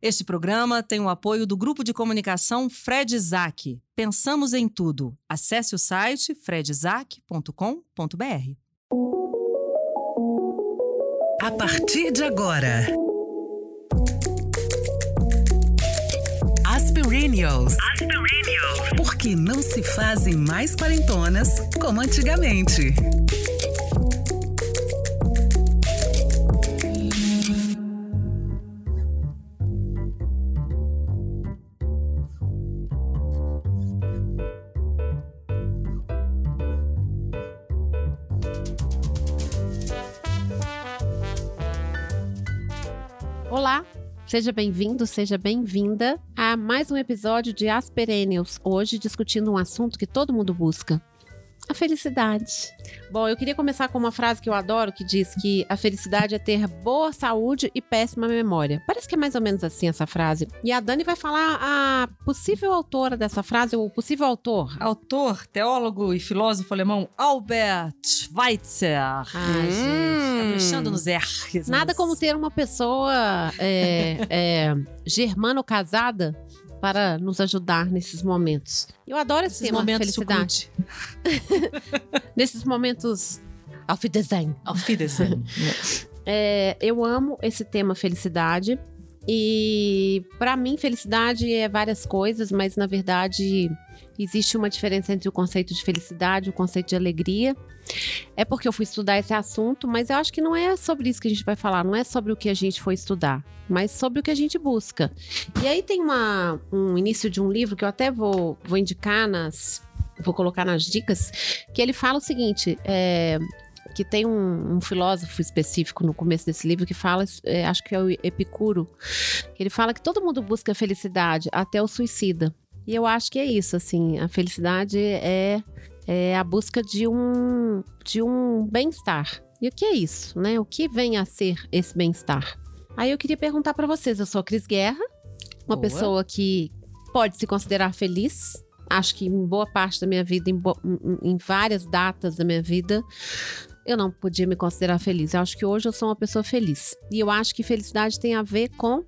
Este programa tem o apoio do grupo de comunicação Fred Isaac. Pensamos em tudo. Acesse o site fredisaac.com.br. A partir de agora. Aspirinios. Porque não se fazem mais quarentonas como antigamente. Seja bem-vindo, seja bem-vinda a mais um episódio de Asperenials. Hoje discutindo um assunto que todo mundo busca: a felicidade. Bom, eu queria começar com uma frase que eu adoro que diz que a felicidade é ter boa saúde e péssima memória. Parece que é mais ou menos assim essa frase. E a Dani vai falar a possível autora dessa frase, ou o possível autor. Autor, teólogo e filósofo alemão Albert Schweitzer. Ai, Hum, gente. Caprichando nos R's. Nada como ter uma pessoa é, é, germano-casada para nos ajudar nesses momentos. Eu adoro esse esses tema, momentos felicidade. Nesses momentos auf Wiedersehen. Auf Wiedersehen. É, eu amo esse tema felicidade. E para mim, felicidade é várias coisas, mas na verdade existe uma diferença entre o conceito de felicidade e o conceito de alegria. É porque eu fui estudar esse assunto, mas eu acho que não é sobre isso que a gente vai falar, não é sobre o que a gente foi estudar, mas sobre o que a gente busca. E aí tem uma, um início de um livro que eu até vou, vou indicar nas. Vou colocar nas dicas, que ele fala o seguinte: é, que tem um, um filósofo específico no começo desse livro que fala, é, acho que é o Epicuro, que ele fala que todo mundo busca felicidade, até o suicida. E eu acho que é isso, assim, a felicidade é, é a busca de um, de um bem-estar. E o que é isso, né? O que vem a ser esse bem-estar? Aí eu queria perguntar para vocês, eu sou a Cris Guerra, uma Boa. pessoa que pode se considerar feliz. Acho que em boa parte da minha vida, em, em várias datas da minha vida, eu não podia me considerar feliz. Eu acho que hoje eu sou uma pessoa feliz. E eu acho que felicidade tem a ver com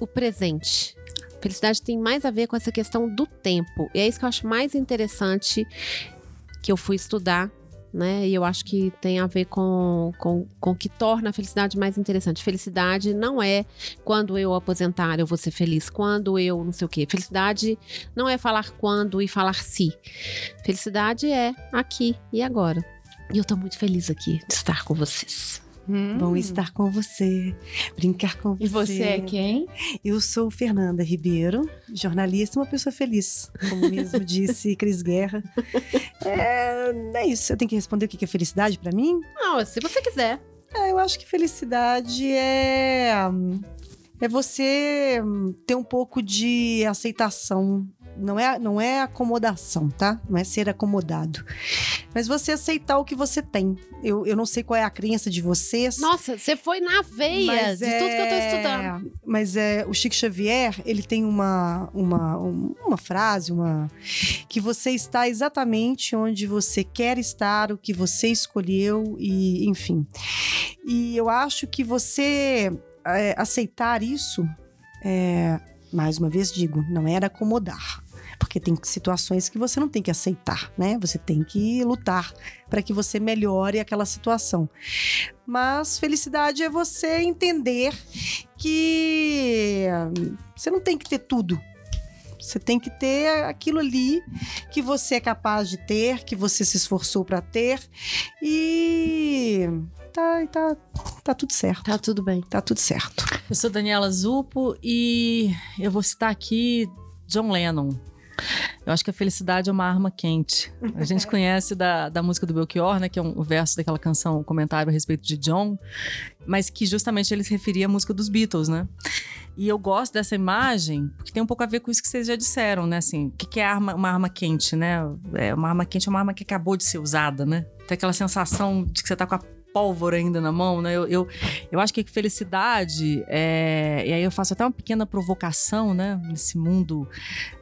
o presente. Felicidade tem mais a ver com essa questão do tempo. E é isso que eu acho mais interessante que eu fui estudar. Né? E eu acho que tem a ver com, com, com o que torna a felicidade mais interessante. Felicidade não é quando eu aposentar eu vou ser feliz, quando eu não sei o quê. Felicidade não é falar quando e falar se. Felicidade é aqui e agora. E eu tô muito feliz aqui de estar com vocês. Bom estar com você, brincar com você. E você é quem? Eu sou Fernanda Ribeiro, jornalista uma pessoa feliz, como mesmo disse Cris Guerra. É, é isso, eu tenho que responder o que é felicidade pra mim? Não, se você quiser. É, eu acho que felicidade é é você hum, ter um pouco de aceitação. Não é, não é acomodação, tá? Não é ser acomodado. Mas você aceitar o que você tem. Eu, eu não sei qual é a crença de vocês. Nossa, você foi na veia de tudo que eu tô é- estudando. Mas é, o Chico Xavier, ele tem uma, uma, um- uma frase, uma que você está exatamente onde você quer estar, o que você escolheu e enfim. E eu acho que você é, aceitar isso, é, mais uma vez digo, não era acomodar. Porque tem situações que você não tem que aceitar, né? Você tem que lutar para que você melhore aquela situação. Mas felicidade é você entender que você não tem que ter tudo. Você tem que ter aquilo ali que você é capaz de ter, que você se esforçou para ter e tá, tá, tá tudo certo. Tá tudo bem. Tá tudo certo. Eu sou Daniela Zupo e eu vou citar aqui John Lennon. Eu acho que a felicidade é uma arma quente. A gente conhece da, da música do Belchior, né? Que é um, verso daquela canção, um comentário a respeito de John, mas que justamente ele se referia à música dos Beatles, né? E eu gosto dessa imagem porque tem um pouco a ver com isso que vocês já disseram, né? Assim, o que, que é arma, uma arma quente, né? É, uma arma quente é uma arma que acabou de ser usada, né? Tem aquela sensação de que você tá com a pólvora ainda na mão, né? Eu, eu, eu acho que felicidade, é, e aí eu faço até uma pequena provocação, né? Nesse mundo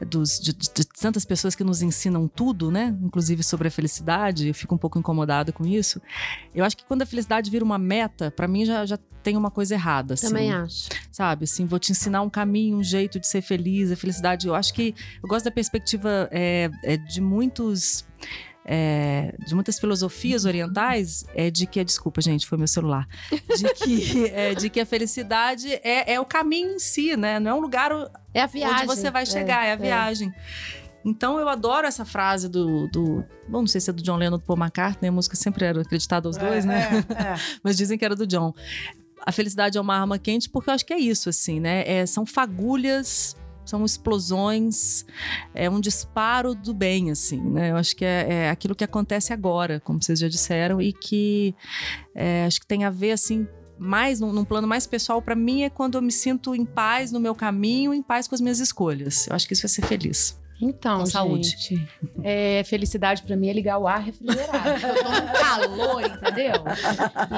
dos, de, de tantas pessoas que nos ensinam tudo, né? Inclusive sobre a felicidade, eu fico um pouco incomodada com isso. Eu acho que quando a felicidade vira uma meta, para mim já, já tem uma coisa errada. Assim, Também acho. Sabe, assim, vou te ensinar um caminho, um jeito de ser feliz, a felicidade. Eu acho que eu gosto da perspectiva é, é, de muitos. É, de muitas filosofias orientais é de que desculpa gente foi meu celular de que é, de que a felicidade é, é o caminho em si né não é um lugar é a viagem onde você vai chegar é, a viagem então eu adoro essa frase do, do. Bom, não sei se é do John Lennon ou do Paul McCartney, a música sempre era acreditada aos dois, né? Mas dizem que era do John. A felicidade é uma arma quente, porque eu acho que é isso, assim, né? É, são fagulhas são explosões, é um disparo do bem, assim, né? Eu acho que é, é aquilo que acontece agora, como vocês já disseram, e que é, acho que tem a ver, assim, mais num, num plano mais pessoal para mim é quando eu me sinto em paz no meu caminho, em paz com as minhas escolhas. Eu acho que isso vai ser feliz. Então, Com saúde. gente, é, felicidade pra mim é ligar o ar refrigerado. Eu tô num calor, entendeu?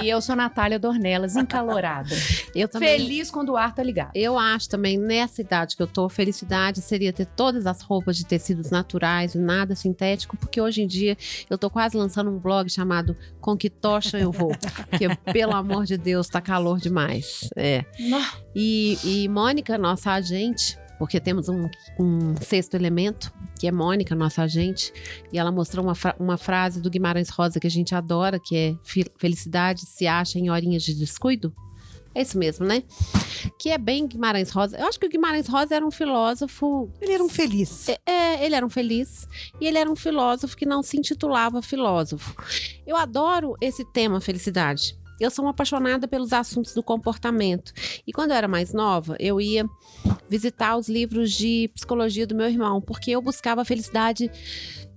E eu sou Natália Dornelas, encalorada. Eu também. Feliz quando o ar tá ligado. Eu acho também, nessa idade que eu tô, felicidade seria ter todas as roupas de tecidos naturais e nada sintético, porque hoje em dia eu tô quase lançando um blog chamado Com que tocha eu vou. Porque, pelo amor de Deus, tá calor demais. É. E, e Mônica, nossa agente, porque temos um, um, sexto elemento, que é Mônica, nossa agente, e ela mostrou uma, uma frase do Guimarães Rosa que a gente adora, que é felicidade se acha em horinhas de descuido. É isso mesmo, né? Que é bem Guimarães Rosa. Eu acho que o Guimarães Rosa era um filósofo. Ele era um feliz. É, é, ele era um feliz. E ele era um filósofo que não se intitulava filósofo. Eu adoro esse tema, felicidade. Eu sou uma apaixonada pelos assuntos do comportamento. E quando eu era mais nova, eu ia visitar os livros de psicologia do meu irmão, porque eu buscava a felicidade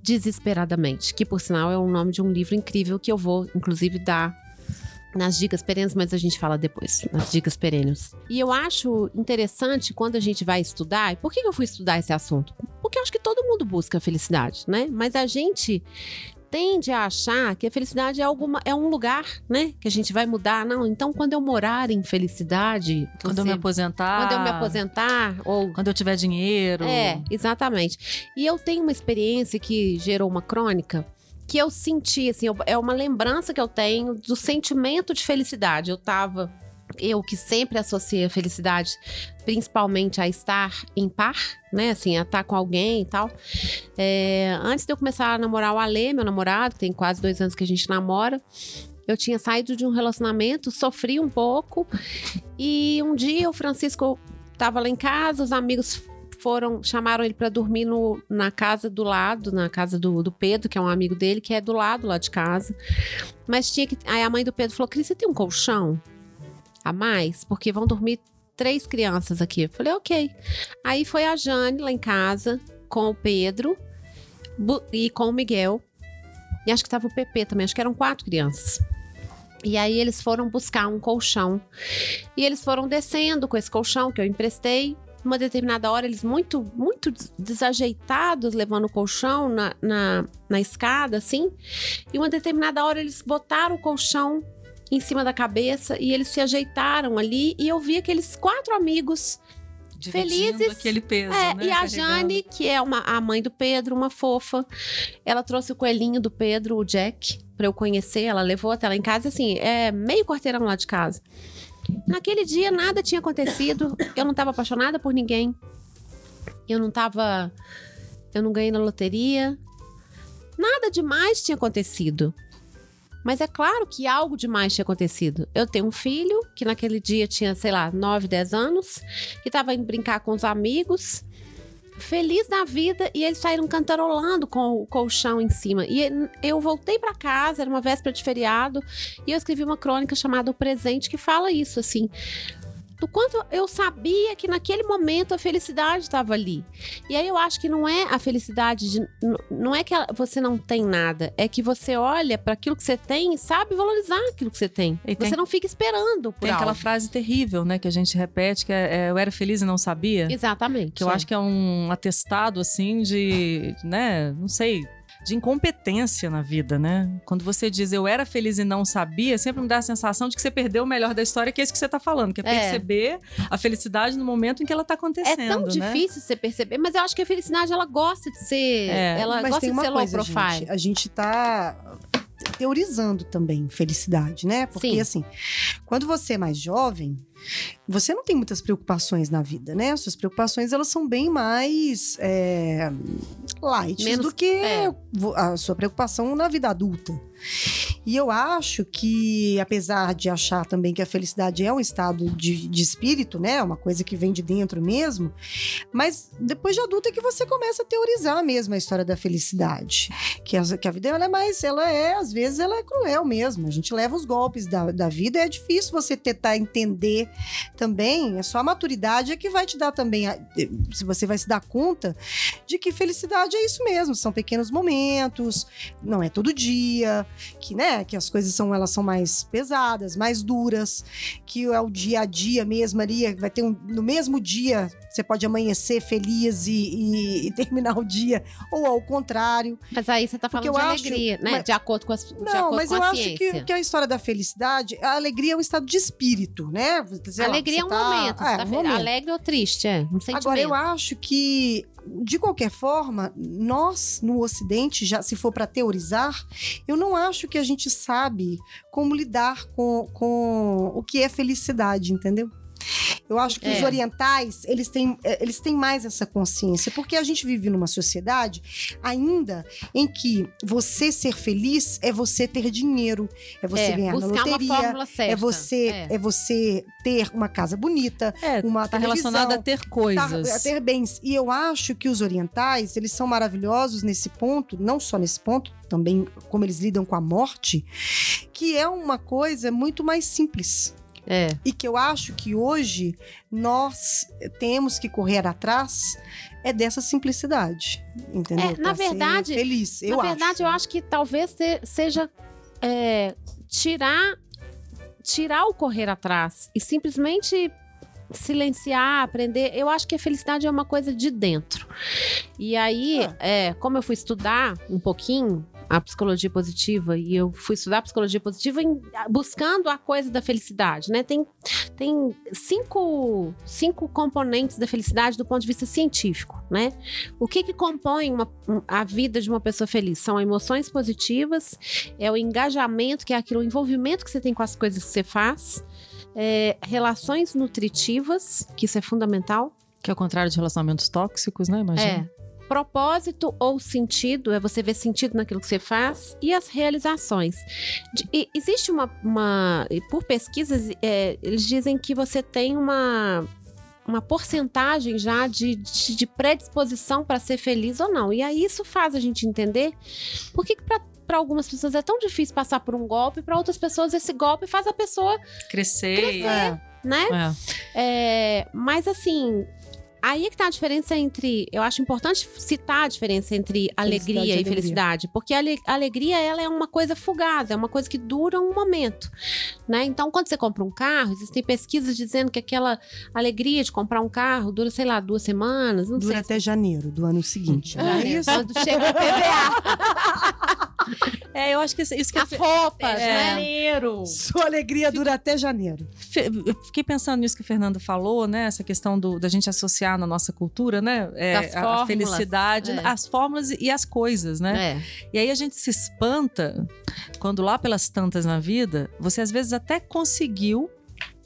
desesperadamente, que por sinal é o nome de um livro incrível que eu vou, inclusive, dar nas dicas perenes, mas a gente fala depois, nas dicas perenes. E eu acho interessante quando a gente vai estudar, e por que eu fui estudar esse assunto? Porque eu acho que todo mundo busca a felicidade, né? Mas a gente tende a achar que a felicidade é alguma é um lugar, né? Que a gente vai mudar. Não, então quando eu morar em felicidade. Quando você, eu me aposentar. Quando eu me aposentar. Ou. Quando eu tiver dinheiro. É, exatamente. E eu tenho uma experiência que gerou uma crônica que eu senti, assim, eu, é uma lembrança que eu tenho do sentimento de felicidade. Eu tava eu que sempre associei a felicidade principalmente a estar em par, né? Assim, a estar com alguém e tal. É, antes de eu começar a namorar o Alê, meu namorado, tem quase dois anos que a gente namora, eu tinha saído de um relacionamento, sofri um pouco. E um dia o Francisco estava lá em casa, os amigos foram, chamaram ele para dormir no, na casa do lado, na casa do, do, Pedro, que é um amigo dele, que é do lado lá de casa. Mas tinha que. Aí a mãe do Pedro falou: Cris, você tem um colchão? A mais, porque vão dormir três crianças aqui. Eu falei, ok. Aí foi a Jane lá em casa, com o Pedro e com o Miguel. E acho que tava o PP também, acho que eram quatro crianças. E aí eles foram buscar um colchão. E eles foram descendo com esse colchão que eu emprestei. Uma determinada hora, eles muito, muito desajeitados, levando o colchão na, na, na escada, assim. E uma determinada hora, eles botaram o colchão em cima da cabeça e eles se ajeitaram ali e eu vi aqueles quatro amigos Dividindo felizes. aquele peso, é, né? E a. Jane, que é uma, a mãe do Pedro, uma fofa, ela trouxe o coelhinho do Pedro, o Jack, para eu conhecer. Ela levou até lá em casa, assim, é meio quarteirão lá de casa. Naquele dia nada tinha acontecido, eu não estava apaixonada por ninguém, eu não estava, eu não ganhei na loteria, nada demais tinha acontecido. Mas é claro que algo demais tinha acontecido. Eu tenho um filho que naquele dia tinha, sei lá, 9, 10 anos, que estava indo brincar com os amigos, feliz da vida, e eles saíram cantarolando com o colchão em cima. E eu voltei para casa, era uma véspera de feriado, e eu escrevi uma crônica chamada O Presente que fala isso assim do quanto eu sabia que naquele momento a felicidade estava ali. E aí eu acho que não é a felicidade de, não é que você não tem nada, é que você olha para aquilo que você tem e sabe valorizar aquilo que você tem. E você tem- não fica esperando por Tem aquela algo. frase terrível, né, que a gente repete, que é, é, eu era feliz e não sabia. Exatamente. Que eu acho que é um atestado, assim, de, né, não sei. De incompetência na vida, né? Quando você diz eu era feliz e não sabia, sempre me dá a sensação de que você perdeu o melhor da história, que é isso que você tá falando, que é, É. perceber a felicidade no momento em que ela tá acontecendo, É tão né? difícil você perceber, mas eu acho que a felicidade ela gosta de ser, É. ela Mas gosta tem de uma ser low coisa, profile. gente, a gente tá teorizando também felicidade, né? Porque Sim. assim, quando você é mais jovem, você não tem muitas preocupações na vida, né? Suas preocupações elas são bem mais é, light Menos- do que é. a sua preocupação na vida adulta. E eu acho que, apesar de achar também que a felicidade é um estado de, de espírito, né? Uma coisa que vem de dentro mesmo, mas depois de adulta é que você começa a teorizar mesmo a história da felicidade. Que a, que a vida ela é mais, ela é, às vezes, ela é cruel mesmo. A gente leva os golpes da, da vida, é difícil você tentar entender também. É só a maturidade é que vai te dar também, a- se você vai se dar conta de que felicidade é isso mesmo. São pequenos momentos, não é todo dia, que, né, que as coisas são, elas são mais pesadas, mais duras, que é o dia a dia mesmo ali, vai ter um, no mesmo dia, você pode amanhecer feliz e, e- e terminar o dia, ou ao contrário. Mas aí você tá Porque falando de eu acho- alegria, né? mas- de acordo com, as, de Não, mas eu acho que, que a história da felicidade, a alegria é um estado de espírito, né? Sei lá, alegria é um tá- momento. É, tá um fe- momento. Alegre ou triste, é. Um sentimento. Agora, eu acho que, de qualquer forma, nós no Ocidente, já se for para teorizar, eu não acho que a gente sabe como lidar com, com o que é felicidade, entendeu? Eu acho que É. os orientais, eles têm, eh, eles têm mais essa consciência, porque a gente vive numa sociedade ainda em que você ser feliz é você ter dinheiro, é você é, ganhar na loteria, é você, É. é. você ter uma casa bonita, É, uma tá televisão, relacionado a ter tá- coisas. a ter bens. E eu acho que os orientais, eles são maravilhosos nesse ponto, não só nesse ponto, também como eles lidam com a morte, que é uma coisa muito mais simples. É. E que eu acho que hoje nós temos que correr atrás é dessa simplicidade, entendeu? É, na verdade- feliz, eu Na acho. verdade, eu acho que talvez se- seja é, tirar, tirar o correr atrás e simplesmente silenciar, aprender. Eu acho que a felicidade é uma coisa de dentro. E aí, Ah. é, como eu fui estudar um pouquinho a psicologia positiva e eu fui estudar psicologia positiva em- buscando a coisa da felicidade, né? Tem, tem cinco, cinco componentes da felicidade do ponto de vista científico, né? O que que compõe uma- um- a vida de uma pessoa feliz? São emoções positivas, é o engajamento, que é aquilo, o envolvimento que você tem com as coisas que você faz, é, relações nutritivas, que isso é fundamental, Que é o contrário de relacionamentos tóxicos, né? Imagina. é. Propósito ou sentido é você ver sentido naquilo que você faz e as realizações. De- e existe uma. uma- por pesquisas, é, eles dizem que você tem uma. Uma porcentagem já de, de, de predisposição para ser feliz ou não. E aí isso faz a gente entender por que, que para algumas pessoas é tão difícil passar por um golpe, para outras pessoas esse golpe faz a pessoa, Crescer. É, né? É. É, mas assim, aí é que tá a diferença entre. Eu acho importante citar a diferença entre alegria e e alegria. felicidade. Porque a ale- a alegria, ela é uma coisa fugaz, é uma coisa que dura um momento. Né? Então, quando você compra um carro, existem pesquisas dizendo que aquela alegria de comprar um carro dura, sei lá, duas semanas. Não Dura sei. até janeiro do ano seguinte. É né? isso? Quando chega o PVA, É, eu acho que isso, que as roupas, É. né? Janeiro. Sua alegria dura até janeiro. Eu fiquei pensando nisso que a Fernanda falou, né? Essa questão do, da gente associar na nossa cultura, né? É, Das a- a, felicidade, é. as fórmulas e as coisas, né? É. E aí a gente se espanta quando lá pelas tantas na vida, você às vezes até conseguiu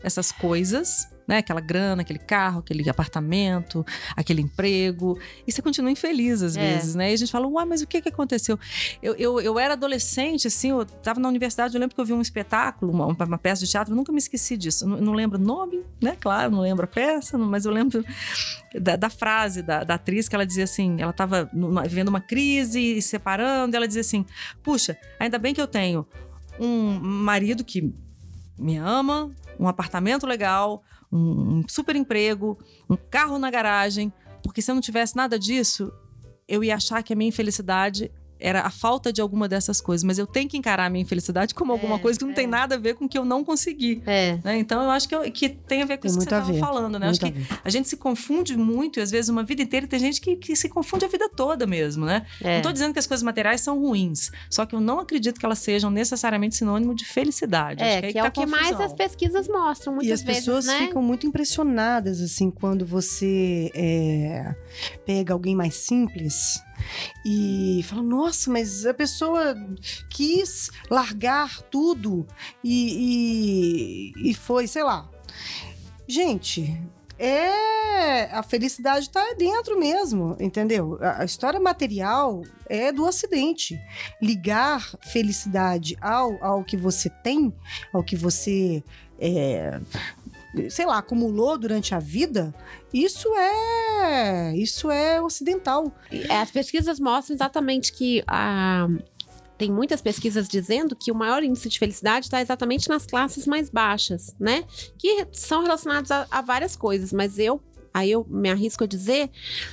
essas coisas, né? Aquela grana, aquele carro, aquele apartamento, aquele emprego, e você continua infeliz às É. vezes, né? E a gente fala, uai, mas o que que aconteceu? Eu, eu, eu era adolescente, assim, eu tava na universidade, eu lembro que eu vi um espetáculo, uma, uma peça de teatro, nunca me esqueci disso. Não, não lembro o nome, né? Claro, não lembro a peça, mas eu lembro da, da frase da, da atriz que ela dizia assim: ela estava vivendo uma crise e se separando, e ela dizia assim: puxa, ainda bem que eu tenho um marido que me ama, um apartamento legal, um, um super emprego, um carro na garagem, porque se eu não tivesse nada disso, eu ia achar que a minha infelicidade era a falta de alguma dessas coisas, mas eu tenho que encarar a minha infelicidade como alguma É, coisa que não tem é. nada a ver com o que eu não consegui. É. né? Então eu acho que, eu- que tem a ver com Tem isso que você muito a estava falando, né? Acho que a ver. a gente se confunde muito, e às vezes uma vida inteira, tem gente que, que se confunde a vida toda mesmo, né? É. Não tô dizendo que as coisas materiais são ruins, só que eu não acredito que elas sejam necessariamente sinônimo de felicidade. É, Acho que, que é tá o que mais as pesquisas mostram, muitas E as vezes, pessoas né? ficam muito impressionadas, assim, quando você é, pega alguém mais simples e fala, nossa, mas a pessoa quis largar tudo e, e, e foi, sei lá. Gente, é. A felicidade tá dentro mesmo, entendeu? A, a história material é do acidente. Ligar felicidade ao, ao que você tem, ao que você. é, sei lá, acumulou durante a vida, isso é. Isso é ocidental. E As pesquisas mostram exatamente que a. Tem muitas pesquisas dizendo que o maior índice de felicidade está exatamente nas classes mais baixas, né? Que são relacionadas a, a várias coisas, mas eu. Aí eu me arrisco a dizer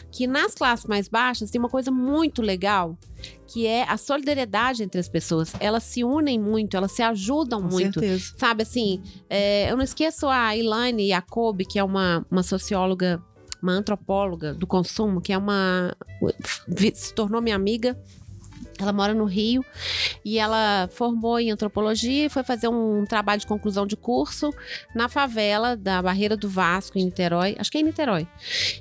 que nas classes mais baixas tem uma coisa muito legal, que é a solidariedade entre as pessoas. Elas se unem muito, elas se ajudam Com muito. certeza. Sabe assim, é, eu não esqueço a Elaine Jacob, que é uma, uma socióloga, uma antropóloga do consumo, que é uma. se tornou minha amiga. Ela mora no Rio e ela formou em antropologia e foi fazer um trabalho de conclusão de curso na favela da Barreira do Vasco, em Niterói. Acho que é em Niterói.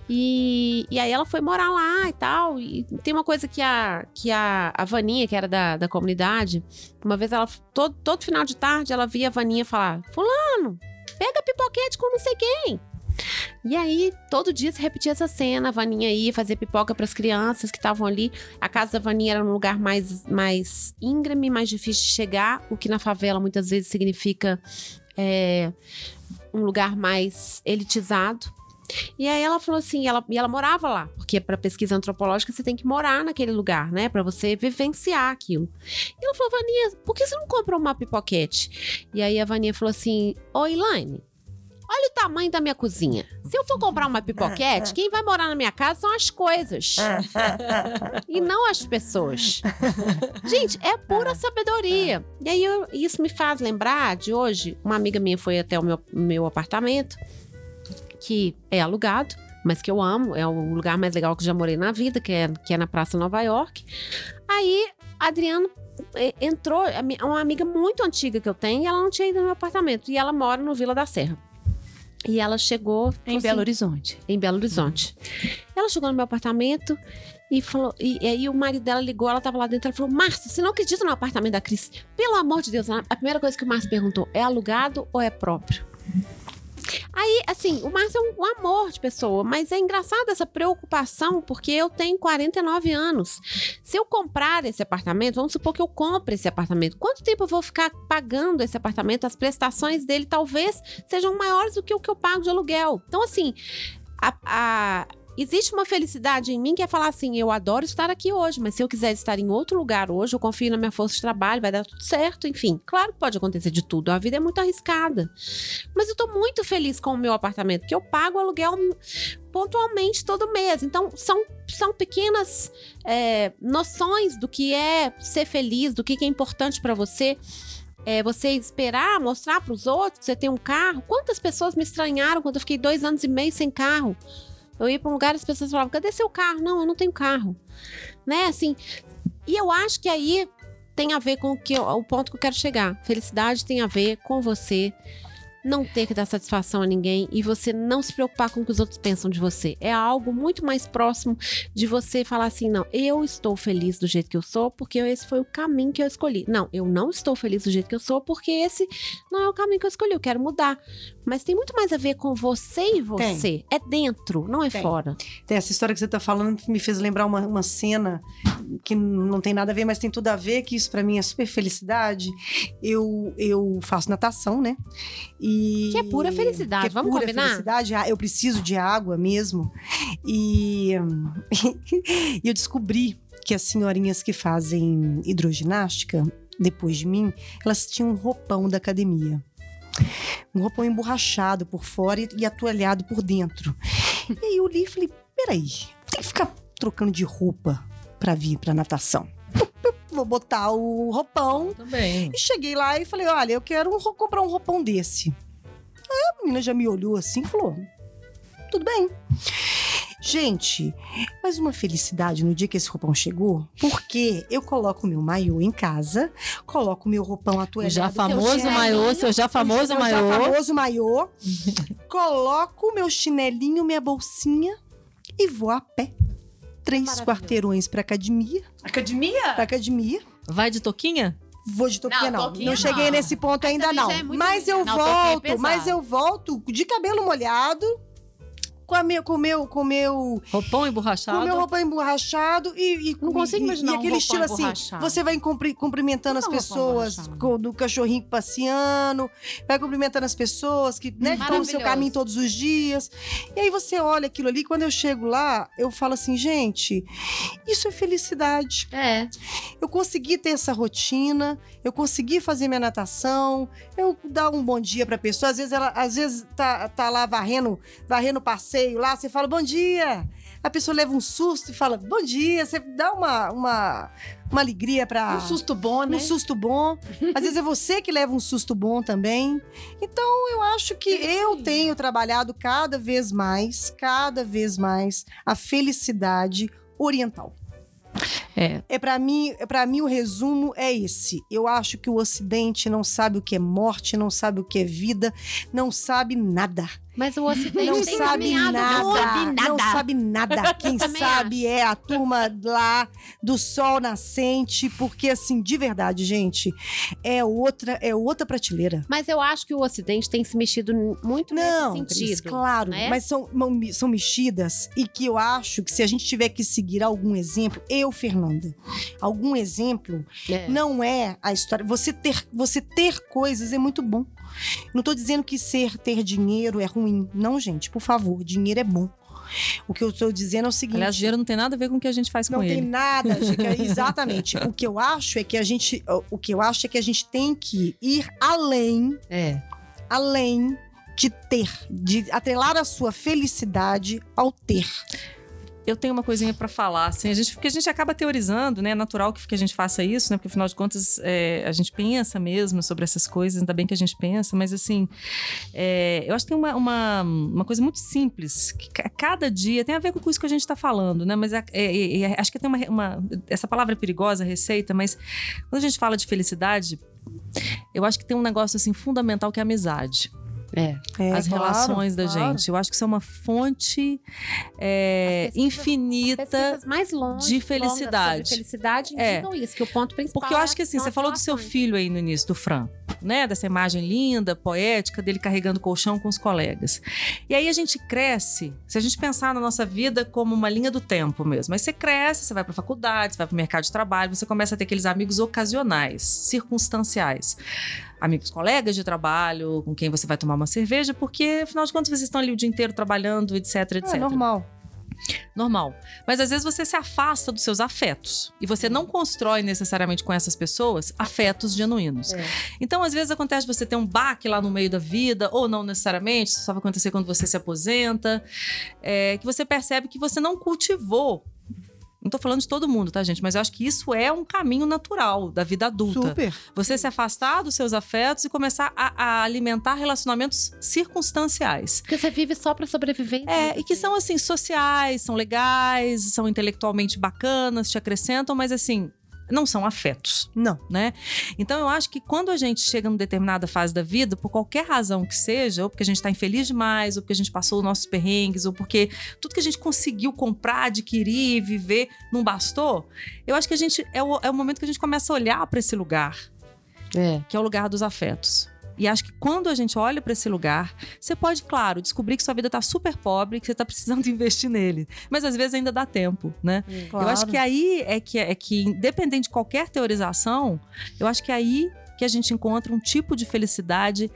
E, e aí ela foi morar lá e tal. E tem uma coisa que a, que a, a Vaninha, que era da, da comunidade, uma vez ela, todo, todo final de tarde, ela via a Vaninha falar: Fulano, pega pipoquete com não sei quem. E aí, todo dia se repetia essa cena. A Vaninha ia fazer pipoca para as crianças que estavam ali. A casa da Vaninha era um lugar mais, mais íngreme, mais difícil de chegar, o que na favela muitas vezes significa é, um lugar mais elitizado. E aí ela falou assim, ela, e ela morava lá, porque para pesquisa antropológica você tem que morar naquele lugar, né, para você vivenciar aquilo. E ela falou, Vaninha, por que você não comprou uma pipoquete? E aí a Vaninha falou assim, ô Elaine, olha o tamanho da minha cozinha. Se eu for comprar uma pipoquete, quem vai morar na minha casa são as coisas. e não as pessoas. Gente, é pura sabedoria. E aí eu- isso me faz lembrar de hoje, uma amiga minha foi até o meu, meu apartamento, que é alugado, mas que eu amo, é o lugar mais legal que já morei na vida, que é, que é na Praça Nova York. Aí, a Adriana eh, entrou, é uma amiga muito antiga que eu tenho, e ela não tinha ido no meu apartamento, e ela mora no Vila da Serra. E ela chegou. Em falou Belo assim- Horizonte. em Belo Horizonte. Ela chegou no meu apartamento e falou. E, e aí o marido dela ligou, ela tava lá dentro. Ela falou: Márcia, você não acredita no apartamento da Cris? Pelo amor de Deus, a primeira coisa que o Márcio perguntou: é alugado ou é próprio? Aí, assim, o Márcio é um, amor de pessoa, mas é engraçado essa preocupação, porque eu tenho 49 anos. Se eu comprar esse apartamento, vamos supor que eu compre esse apartamento, quanto tempo eu vou ficar pagando esse apartamento? As prestações dele talvez sejam maiores do que o que eu pago de aluguel. Então, assim, a- a- existe uma felicidade em mim que é falar assim: eu adoro estar aqui hoje, mas se eu quiser estar em outro lugar hoje, eu confio na minha força de trabalho, vai dar tudo certo. Enfim, claro que pode acontecer de tudo, a vida é muito arriscada. Mas eu tô muito feliz com o meu apartamento, porque eu pago aluguel pontualmente todo mês. Então, são, são pequenas é, noções do que é ser feliz, do que que é importante para você. É, você esperar, mostrar para os outros que você tem um carro. Quantas pessoas me estranharam quando eu fiquei dois anos e meio sem carro? Eu ia para um lugar e as pessoas falavam: cadê seu carro? Não, eu não tenho carro. Né? Assim. E eu acho que aí tem a ver com o, que eu- o ponto que eu quero chegar. Felicidade tem a ver com você não ter que dar satisfação a ninguém e você não se preocupar com o que os outros pensam de você. É algo muito mais próximo de você falar assim: não, eu estou feliz do jeito que eu sou porque esse foi o caminho que eu escolhi. Não, eu não estou feliz do jeito que eu sou porque esse não é o caminho que eu escolhi. Eu quero mudar. Mas tem muito mais a ver com você e você. É dentro, não é Tem. fora. Tem essa história que você tá falando que me fez lembrar uma, uma cena que não tem nada a ver, mas tem tudo a ver, que isso pra mim é super felicidade. Eu, eu faço natação, né? E Que é pura felicidade, que é vamos pura combinar? felicidade. Ah, Eu preciso de água mesmo. E, e eu descobri que as senhorinhas que fazem hidroginástica, depois de mim, elas tinham um roupão da academia. Um roupão emborrachado por fora e, e atoalhado por dentro. E aí eu li e falei: peraí, tem que ficar trocando de roupa pra vir pra natação. Vou botar o roupão. Também. E cheguei lá e falei: olha, eu quero um comprar um roupão desse. Aí a menina já me olhou assim e falou: tudo bem. Gente, mas uma felicidade no dia que esse roupão chegou, porque eu coloco meu maiô em casa, coloco meu roupão O atualizado. já famoso chinelinho. maiô, seu já famoso meu maiô. já famoso maiô, coloco meu chinelinho, minha bolsinha e vou a pé. Três quarteirões pra academia, Academia? pra academia. Vai de toquinha? Vou de toquinha, Não, não. toquinha Não cheguei não. nesse ponto ainda, não. é Mas eu Não, é volto, mas eu volto de cabelo molhado, com a meu, com meu, com meu, Roupão com emborrachado. meu roupão emborrachado e, e Não consigo e- imaginar e um aquele roupão estilo assim. Você vai cumpri- cumprimentando as Não, roupão pessoas com, do cachorrinho passeando, vai cumprimentando as pessoas que né, estão no seu caminho todos os dias. E aí você olha aquilo ali, quando eu chego lá, eu falo assim, gente, isso é felicidade. É. Eu consegui ter essa rotina, eu consegui fazer minha natação, eu dar um bom dia pra pessoa. Às vezes ela, às vezes tá, tá lá varrendo, varrendo o passeio lá, você fala bom dia. A pessoa leva um susto e fala bom dia, você dá uma uma, uma alegria para Um susto bom, né? um susto bom. Às vezes é você que leva um susto bom também. Então eu acho que eu tenho trabalhado cada vez mais, cada vez mais a felicidade oriental. É. É para mim, é para mim o resumo é esse. Eu acho que o Ocidente não sabe o que é morte, não sabe o que é vida, não sabe nada. Mas o Ocidente Não sabe nada, muito. não sabe nada. Quem sabe é a turma lá do sol nascente, porque assim, de verdade, gente, é outra, é outra prateleira. Mas eu acho que o Ocidente tem se mexido muito Não, nesse Cris, sentido. claro, né? mas são, são mexidas e que eu acho que se a gente tiver que seguir algum exemplo, eu, Fernanda, algum exemplo, É. não é a história. Você ter, você ter coisas é muito bom. Não tô dizendo que ser ter dinheiro é ruim. Não, gente, por favor, dinheiro é bom. O que eu estou dizendo é o seguinte. Aliás, dinheiro não tem nada a ver com o que a gente faz não com tem ele. nada, Chica, exatamente. O que eu acho é que a gente, o que eu acho é que a gente tem que ir além É. além de ter, de atrelar a sua felicidade ao ter. Eu tenho uma coisinha pra falar, assim, a gente, porque a gente acaba teorizando, né? É natural que, que a gente faça isso, né? Porque afinal de contas é, a gente pensa mesmo sobre essas coisas, ainda bem que a gente pensa, mas assim, é, eu acho que tem uma, uma, uma coisa muito simples, que ca- cada dia tem a ver com isso que a gente tá falando, né? Mas é- é- é- acho que tem uma, uma. Essa palavra é perigosa, receita, mas quando a gente fala de felicidade, eu acho que tem um negócio assim fundamental que é a amizade É. É, as claro, relações da claro. gente. Eu acho que isso é uma fonte é, pesquisas- infinita. Mais longe, de felicidade. sobre felicidade É. isso, que o ponto principal Porque eu acho que assim, você falou do seu filho aí no início, do Fran, né? Dessa imagem linda, poética, dele carregando colchão com os colegas. E aí a gente cresce, se a gente pensar na nossa vida como uma linha do tempo mesmo. Aí você cresce, você vai pra faculdade, você vai pro mercado de trabalho, você começa a ter aqueles amigos ocasionais, circunstanciais. Amigos colegas de trabalho, com quem você vai tomar uma cerveja, porque afinal de contas vocês estão ali o dia inteiro trabalhando, etc, etc É normal. normal. Mas às vezes você se afasta dos seus afetos e você não constrói necessariamente com essas pessoas afetos genuínos. É. Então, às vezes acontece de você ter um baque lá no meio da vida, ou não necessariamente, isso só vai acontecer quando você se aposenta, é, que você percebe que você não cultivou. Não tô falando de todo mundo, tá, gente? Mas eu acho que isso é um caminho natural da vida adulta. Super. Você se afastar dos seus afetos e começar a, a alimentar relacionamentos circunstanciais. Porque você vive só pra sobreviver. É, e que são assim, sociais, são legais, são intelectualmente bacanas, te acrescentam, mas assim, não são afetos, Não. né? Então eu acho que quando a gente chega numa determinada fase da vida, por qualquer razão que seja, ou porque a gente está infeliz demais, ou porque a gente passou os nossos perrengues, ou porque tudo que a gente conseguiu comprar, adquirir, viver, não bastou, eu acho que a gente é o, é o momento que a gente começa a olhar para esse lugar, É. que é o lugar dos afetos. E acho que quando a gente olha para esse lugar, você pode, claro, descobrir que sua vida tá super pobre, que você tá precisando investir nele. Mas às vezes ainda dá tempo, né? Claro. Eu acho que aí é que, é que, independente de qualquer teorização, eu acho que é aí que a gente encontra um tipo de felicidade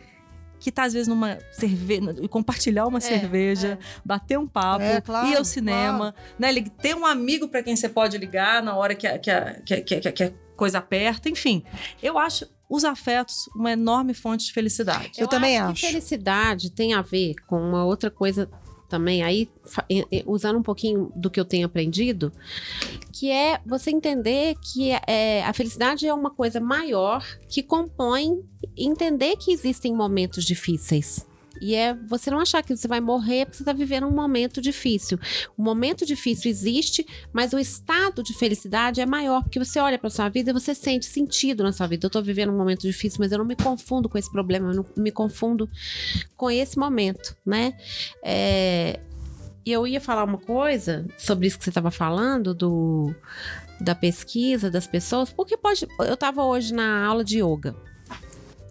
que tá, às vezes, numa cerveja, compartilhar uma cerveja, bater um papo, É, claro, ir ao cinema, né? Lig- Ter um amigo para quem você pode ligar na hora que a, que a, que a- que a coisa aperta, enfim. Eu acho os afetos uma enorme fonte de felicidade. Eu também que acho. felicidade tem a ver com uma outra coisa também, aí usando um pouquinho do que eu tenho aprendido, que é você entender que é, a felicidade é uma coisa maior que compõe entender que existem momentos difíceis. E é você não achar que você vai morrer porque você está vivendo um momento difícil. O momento difícil existe, mas o estado de felicidade é maior, porque você olha para sua vida e você sente sentido na sua vida. Eu estou vivendo um momento difícil, mas eu não me confundo com esse problema, eu não me confundo com esse momento, né? É, E eu ia falar uma coisa sobre isso que você estava falando, do, da pesquisa das pessoas, porque pode. Eu estava hoje na aula de yoga.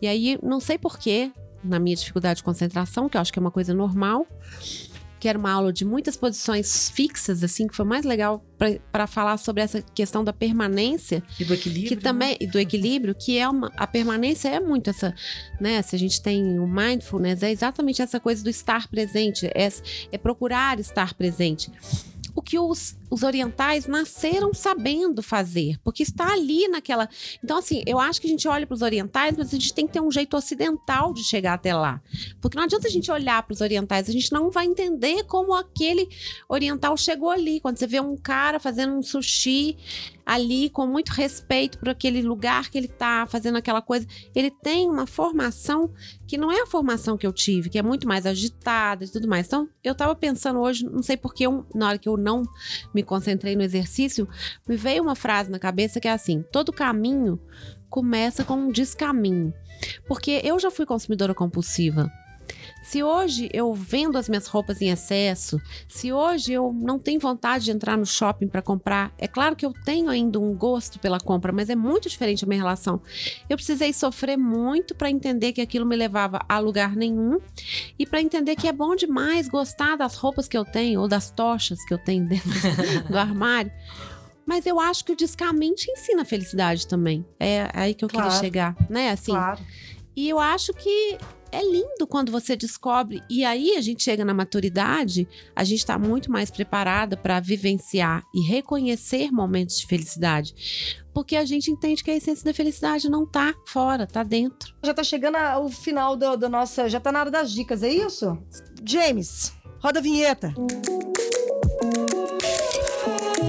E aí, não sei porquê, na minha dificuldade de concentração, que eu acho que é uma coisa normal, que era uma aula de muitas posições fixas, assim, que foi mais legal para falar sobre essa questão da permanência E do equilíbrio. que também e do equilíbrio, que é uma a permanência é muito essa, né? Se a gente tem o mindfulness é exatamente essa coisa do estar presente, é, é procurar estar presente. O que os, os orientais nasceram sabendo fazer, porque está ali naquela. Então, assim, eu acho que a gente olha para os orientais, mas a gente tem que ter um jeito ocidental de chegar até lá. Porque não adianta a gente olhar para os orientais, a gente não vai entender como aquele oriental chegou ali. Quando você vê um cara fazendo um sushi ali com muito respeito por aquele lugar que ele tá fazendo aquela coisa, ele tem uma formação que não é a formação que eu tive, que é muito mais agitada e tudo mais. Então, eu tava pensando hoje, não sei porque eu, na hora que eu não me concentrei no exercício, me veio uma frase na cabeça que é assim: todo caminho começa com um descaminho. Porque eu já fui consumidora compulsiva. Se hoje eu vendo as minhas roupas em excesso, se hoje eu não tenho vontade de entrar no shopping para comprar, é claro que eu tenho ainda um gosto pela compra, mas é muito diferente a minha relação. Eu precisei sofrer muito para entender que aquilo me levava a lugar nenhum e para entender que é bom demais gostar das roupas que eu tenho ou das tochas que eu tenho dentro do armário. Mas eu acho que o descaminho te ensina a felicidade também. É aí que eu queria Claro. chegar, né? Assim, Claro. e eu acho que é lindo quando você descobre. E aí a gente chega na maturidade, a gente está muito mais preparada para vivenciar e reconhecer momentos de felicidade. Porque a gente entende que a essência da felicidade não tá fora, tá dentro. Já tá chegando a- o final do, do nossa. Já tá na hora das dicas, é isso? James, roda a vinheta.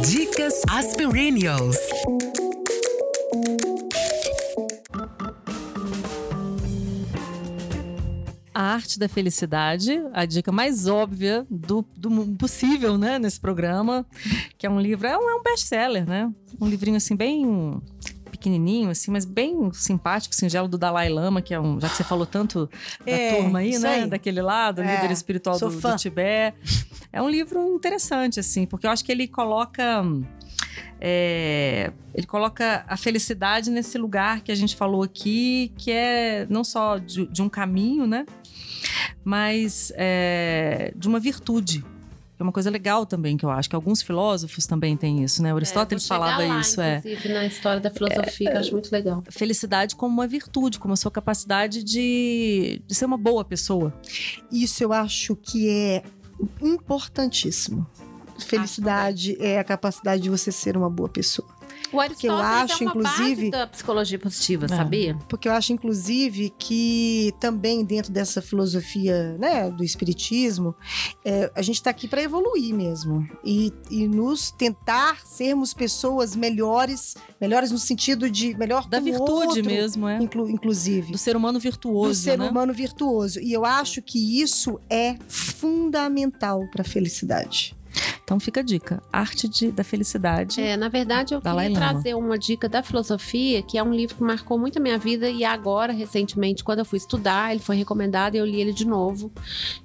Dicas Aspirinios. A Arte da Felicidade, a dica mais óbvia do, do possível, né, nesse programa, que é um livro, é um, é um best-seller, né? Um livrinho, assim, bem pequenininho, assim, mas bem simpático, singelo, do Dalai Lama, que é um, já que você falou tanto da É, turma aí, né, aí. daquele lado, É, líder espiritual do, do Tibete. É um livro interessante, assim, porque eu acho que ele coloca... é, ele coloca a felicidade nesse lugar que a gente falou aqui, que é não só de, de um caminho, né? Mas é, de uma virtude. É uma coisa legal também, que eu acho que alguns filósofos também têm isso, né? Aristóteles falava isso, é. Inclusive, na história da filosofia, que eu acho muito legal. Felicidade como uma virtude, como a sua capacidade de, de ser uma boa pessoa. Isso eu acho que é importantíssimo. Felicidade é a capacidade de você ser uma boa pessoa. O Aristóteles acho, é uma inclusive- base da psicologia positiva, É. sabia? Porque eu acho, inclusive, que também dentro dessa filosofia né, do espiritismo, é, a gente está aqui para evoluir mesmo. E, e nos tentar sermos pessoas melhores, melhores no sentido de melhor Da virtude outro, mesmo, é. inclu- inclusive. Do ser humano virtuoso, do ser né? humano virtuoso. E eu acho que isso é fundamental para a felicidade. Então fica a dica. Arte de- da felicidade. É, na verdade, eu Dalai queria Lama. trazer uma dica da filosofia, que é um livro que marcou muito a minha vida e agora, recentemente, quando eu fui estudar, ele foi recomendado e eu li ele de novo.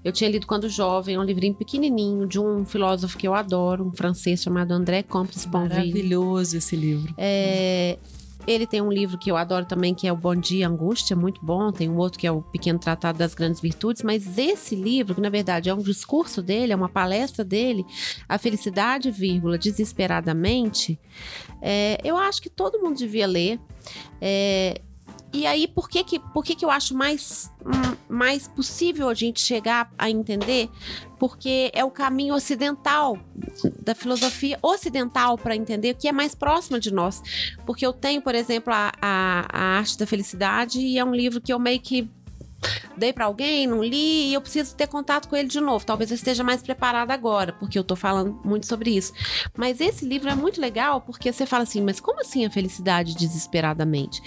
Eu tinha lido quando jovem, é um livrinho pequenininho de um filósofo que eu adoro, um francês chamado André Comte Sponville. Maravilhoso esse livro. É, ele tem um livro que eu adoro também, que é o Bom Dia Angústia, muito bom. Tem um outro que é o Pequeno Tratado das Grandes Virtudes. Mas esse livro, que na verdade é um discurso dele, é uma palestra dele, A Felicidade, vírgula, Desesperadamente, é, eu acho que todo mundo devia ler. É, e aí, por que que, por que que eu acho mais, hum, mais possível a gente chegar a entender? Porque é o caminho ocidental da filosofia ocidental para entender o que é mais próximo de nós. Porque eu tenho, por exemplo, a, a, a Arte da Felicidade e é um livro que eu meio que dei pra alguém, não li e eu preciso ter contato com ele de novo. Talvez eu esteja mais preparada agora, porque eu tô falando muito sobre isso. Mas esse livro é muito legal porque você fala assim, mas como assim a felicidade desesperadamente?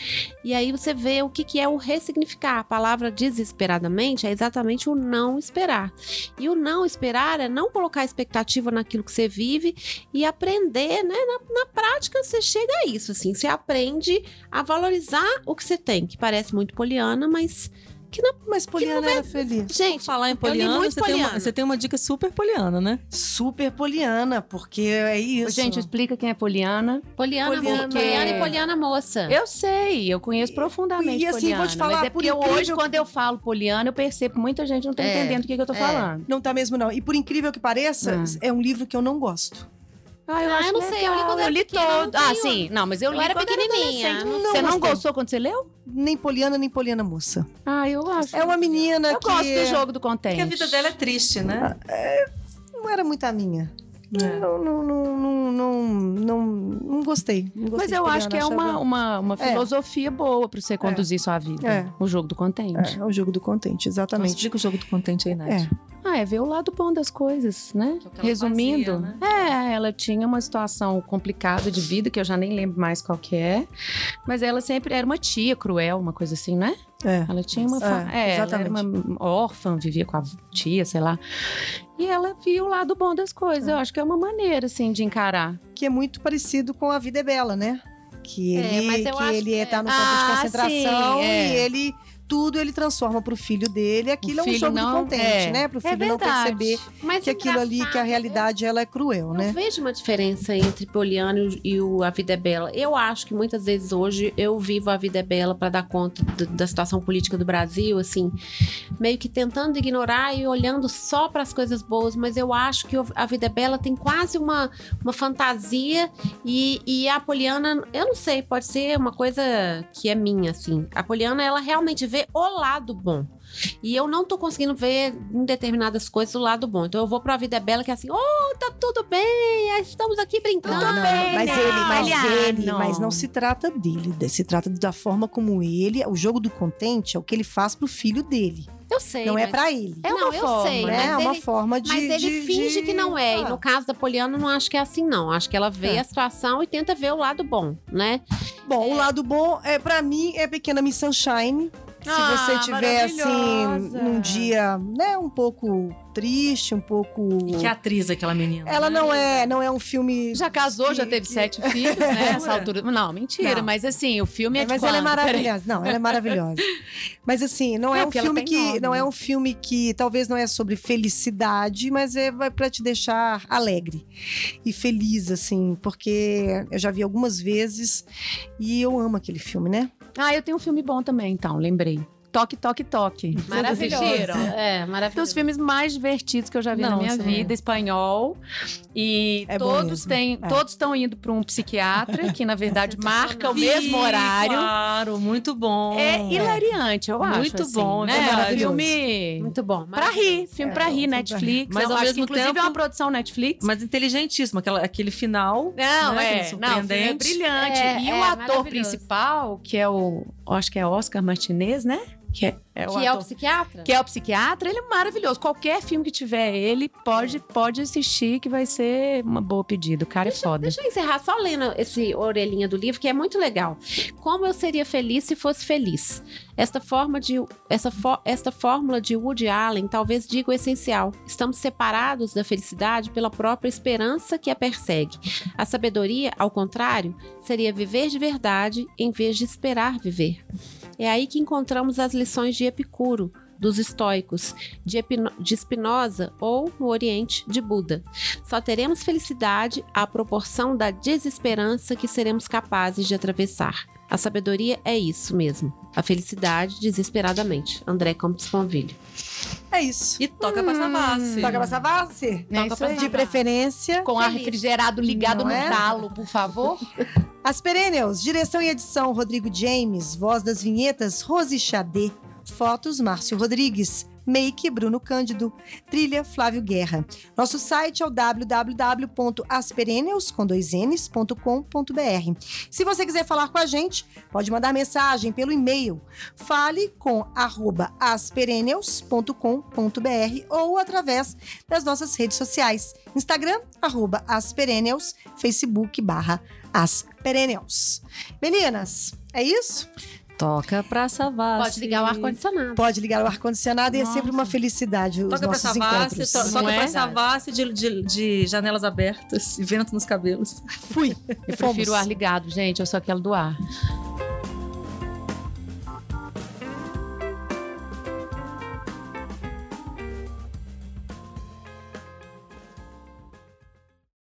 E aí você vê o que, que é o ressignificar. A palavra desesperadamente é exatamente o não esperar. E o não esperar é não colocar expectativa naquilo que você vive e aprender, né? Na, na prática, você chega a isso, assim. Você aprende a valorizar o que você tem, que parece muito poliana, mas que não... Mas Poliana era feliz. Gente, Falar em poliana, muito você tem, uma, poliana. você tem uma dica super poliana, né? Super Poliana, porque é isso. Gente, explica quem é Poliana. Poliana, Poliana- Poliana e Poliana moça. Eu sei, eu conheço profundamente E assim, Poliana. vou te falar, mas é por porque incrível hoje, que- quando eu falo Poliana, eu percebo que muita gente não tá É, entendendo o que, que eu tô é. falando. Não tá mesmo, não. E por incrível que pareça, Hum. é um livro que eu não gosto. Ah, eu Ah, acho eu não sei, eu li legal. quando era eu li pequena, eu não todo. Ah, sim. Não, mas eu, Eu li era quando pequenininha, adolescente. não Você não gostou quando você leu? Nem Poliana, nem Poliana moça. Ah, eu acho. É uma menina Eu que gosto do jogo do contente. Porque a vida dela é triste, né? não era muito a minha. É. Não, não, não, não, não, não, não gostei. Não gostei Mas eu acho que é uma, uma, uma É. filosofia boa pra você conduzir sua vida. É. O jogo do contente. É, é o jogo do contente, Então, exatamente. explica o jogo do contente aí, Nath. É. Ah, é ver o lado bom das coisas, né? É Resumindo, fazia, é, ela tinha uma situação complicada de vida, que eu já nem lembro mais qual que é. Mas ela sempre era uma tia cruel, uma coisa assim, né? É. Ela tinha uma. É, fa- É, ela era uma órfã, vivia com a tia, sei lá. E ela via o lado bom das coisas. Eu acho que é uma maneira, assim, de encarar. Que é muito parecido com A Vida é Bela, né? Que É, ele, mas eu que acho ele que- tá no campo Ah, de concentração sim, é. e ele tudo ele transforma pro filho dele. Aquilo é um filho jogo não- do contente, é. né? Pro É filho não verdade. perceber Mas que aquilo ali, que a realidade ela é cruel, Eu né? vejo uma diferença entre Poliana e o- o A Vida é Bela. Eu acho que muitas vezes hoje eu vivo A Vida é Bela para dar conta do- da situação política do Brasil, assim, meio que tentando ignorar e olhando só para as coisas boas, mas eu acho que o A Vida é Bela tem quase uma, uma fantasia e, e a Poliana, eu não sei, pode ser uma coisa que é minha, assim. A Poliana, ela realmente vê o lado bom. E eu não tô conseguindo ver em determinadas coisas o lado bom. Então eu vou pra Vida é Bela, que é assim, oh, tá tudo bem, estamos aqui brincando. Não, não, bem, mas né? ele, mas ele, mas não se trata dele, de- se trata da forma como ele, o jogo do contente é o que ele faz pro filho dele, Eu sei. não é pra ele. É não, uma eu forma, sei, né? é uma ele- forma de Mas ele de- finge de- que não é. E Ah. no caso da Poliana, eu não acho que é assim, não. Acho que ela vê É. a situação e tenta ver o lado bom, né? Bom, o lado bom é para mim é Pequena Miss Sunshine. Se Ah, você tiver assim num dia, né, um pouco triste, um pouco E que atriz aquela menina. Ela né? não é, não é um filme Já casou, já que- teve que- sete filhos, né? Essa altura. Não, mentira, Não. mas assim, o filme é, É, de mas ela é maravilhosa. Não, ela é maravilhosa. Mas assim, não é, É, um filme que nome. não é um filme que talvez não é sobre felicidade, mas é vai para te deixar alegre e feliz assim, porque eu já vi algumas vezes e eu amo aquele filme, né? Ah, eu tenho um filme bom também, então, lembrei. Toque, toque, toque. Maravilhoso. Assistiram? É, Um dos maravilhoso. filmes mais divertidos que eu já vi na Não, minha sim. vida, espanhol. E É todos têm, É. todos estão indo para um psiquiatra, que na verdade marca o mesmo horário. Claro, muito bom. É hilariante, eu acho. Muito assim, bom, é né? verdade. filme Muito bom. pra rir, filme É, pra rir, Netflix. Mas eu ao acho mesmo que, inclusive tempo- é uma produção Netflix. Mas inteligentíssimo, aquela, aquele final. Não, né, é, não, é surpreendente. brilhante. É, e é, o ator maravilhoso. principal, que é o, eu acho que é Oscar Martinez, né? Que é, é Que é o psiquiatra? que é o psiquiatra, ele é maravilhoso. Qualquer filme que tiver ele, pode, pode assistir, que vai ser uma boa pedida. O cara é foda. Deixa eu encerrar só lendo esse orelhinha do livro, que é muito legal. Como eu seria feliz se fosse feliz? Esta, forma de, essa esta fórmula de Woody Allen talvez diga o essencial. Estamos separados da felicidade pela própria esperança que a persegue. A sabedoria, ao contrário, seria viver de verdade em vez de esperar viver. É aí que encontramos as lições de Epicuro, dos estoicos, de, Epino- de Spinoza ou, no Oriente, de Buda. Só teremos felicidade à proporção da desesperança que seremos capazes de atravessar. A sabedoria é isso mesmo. A felicidade desesperadamente. André Campos Ponvilho. É isso. E toca pra Savassi. Toca pra Savassi? É Toca. De preferência. Com ar refrigerado ligado Não no é? talo, por favor. As Perennials, direção e edição Rodrigo James, voz das vinhetas Rose Xadê, fotos Márcio Rodrigues, make Bruno Cândido, trilha Flávio Guerra. Nosso site é o www.asperennials.com.br. Se você quiser falar com a gente, pode mandar mensagem pelo e-mail fale com asperennials.com.br ou através das nossas redes sociais. Instagram, arroba asperennials, Facebook, barra asperennials. Meninas, é isso? Toca pra Savassi. Pode ligar o ar-condicionado. Pode ligar o ar-condicionado e é sempre uma felicidade os Toca pra nossos Savassi, encontros. to- Não toca é? pra Savassi de, de, de janelas abertas e vento nos cabelos. Fui. Eu Fomos. prefiro o ar ligado, gente. Eu sou aquela do ar.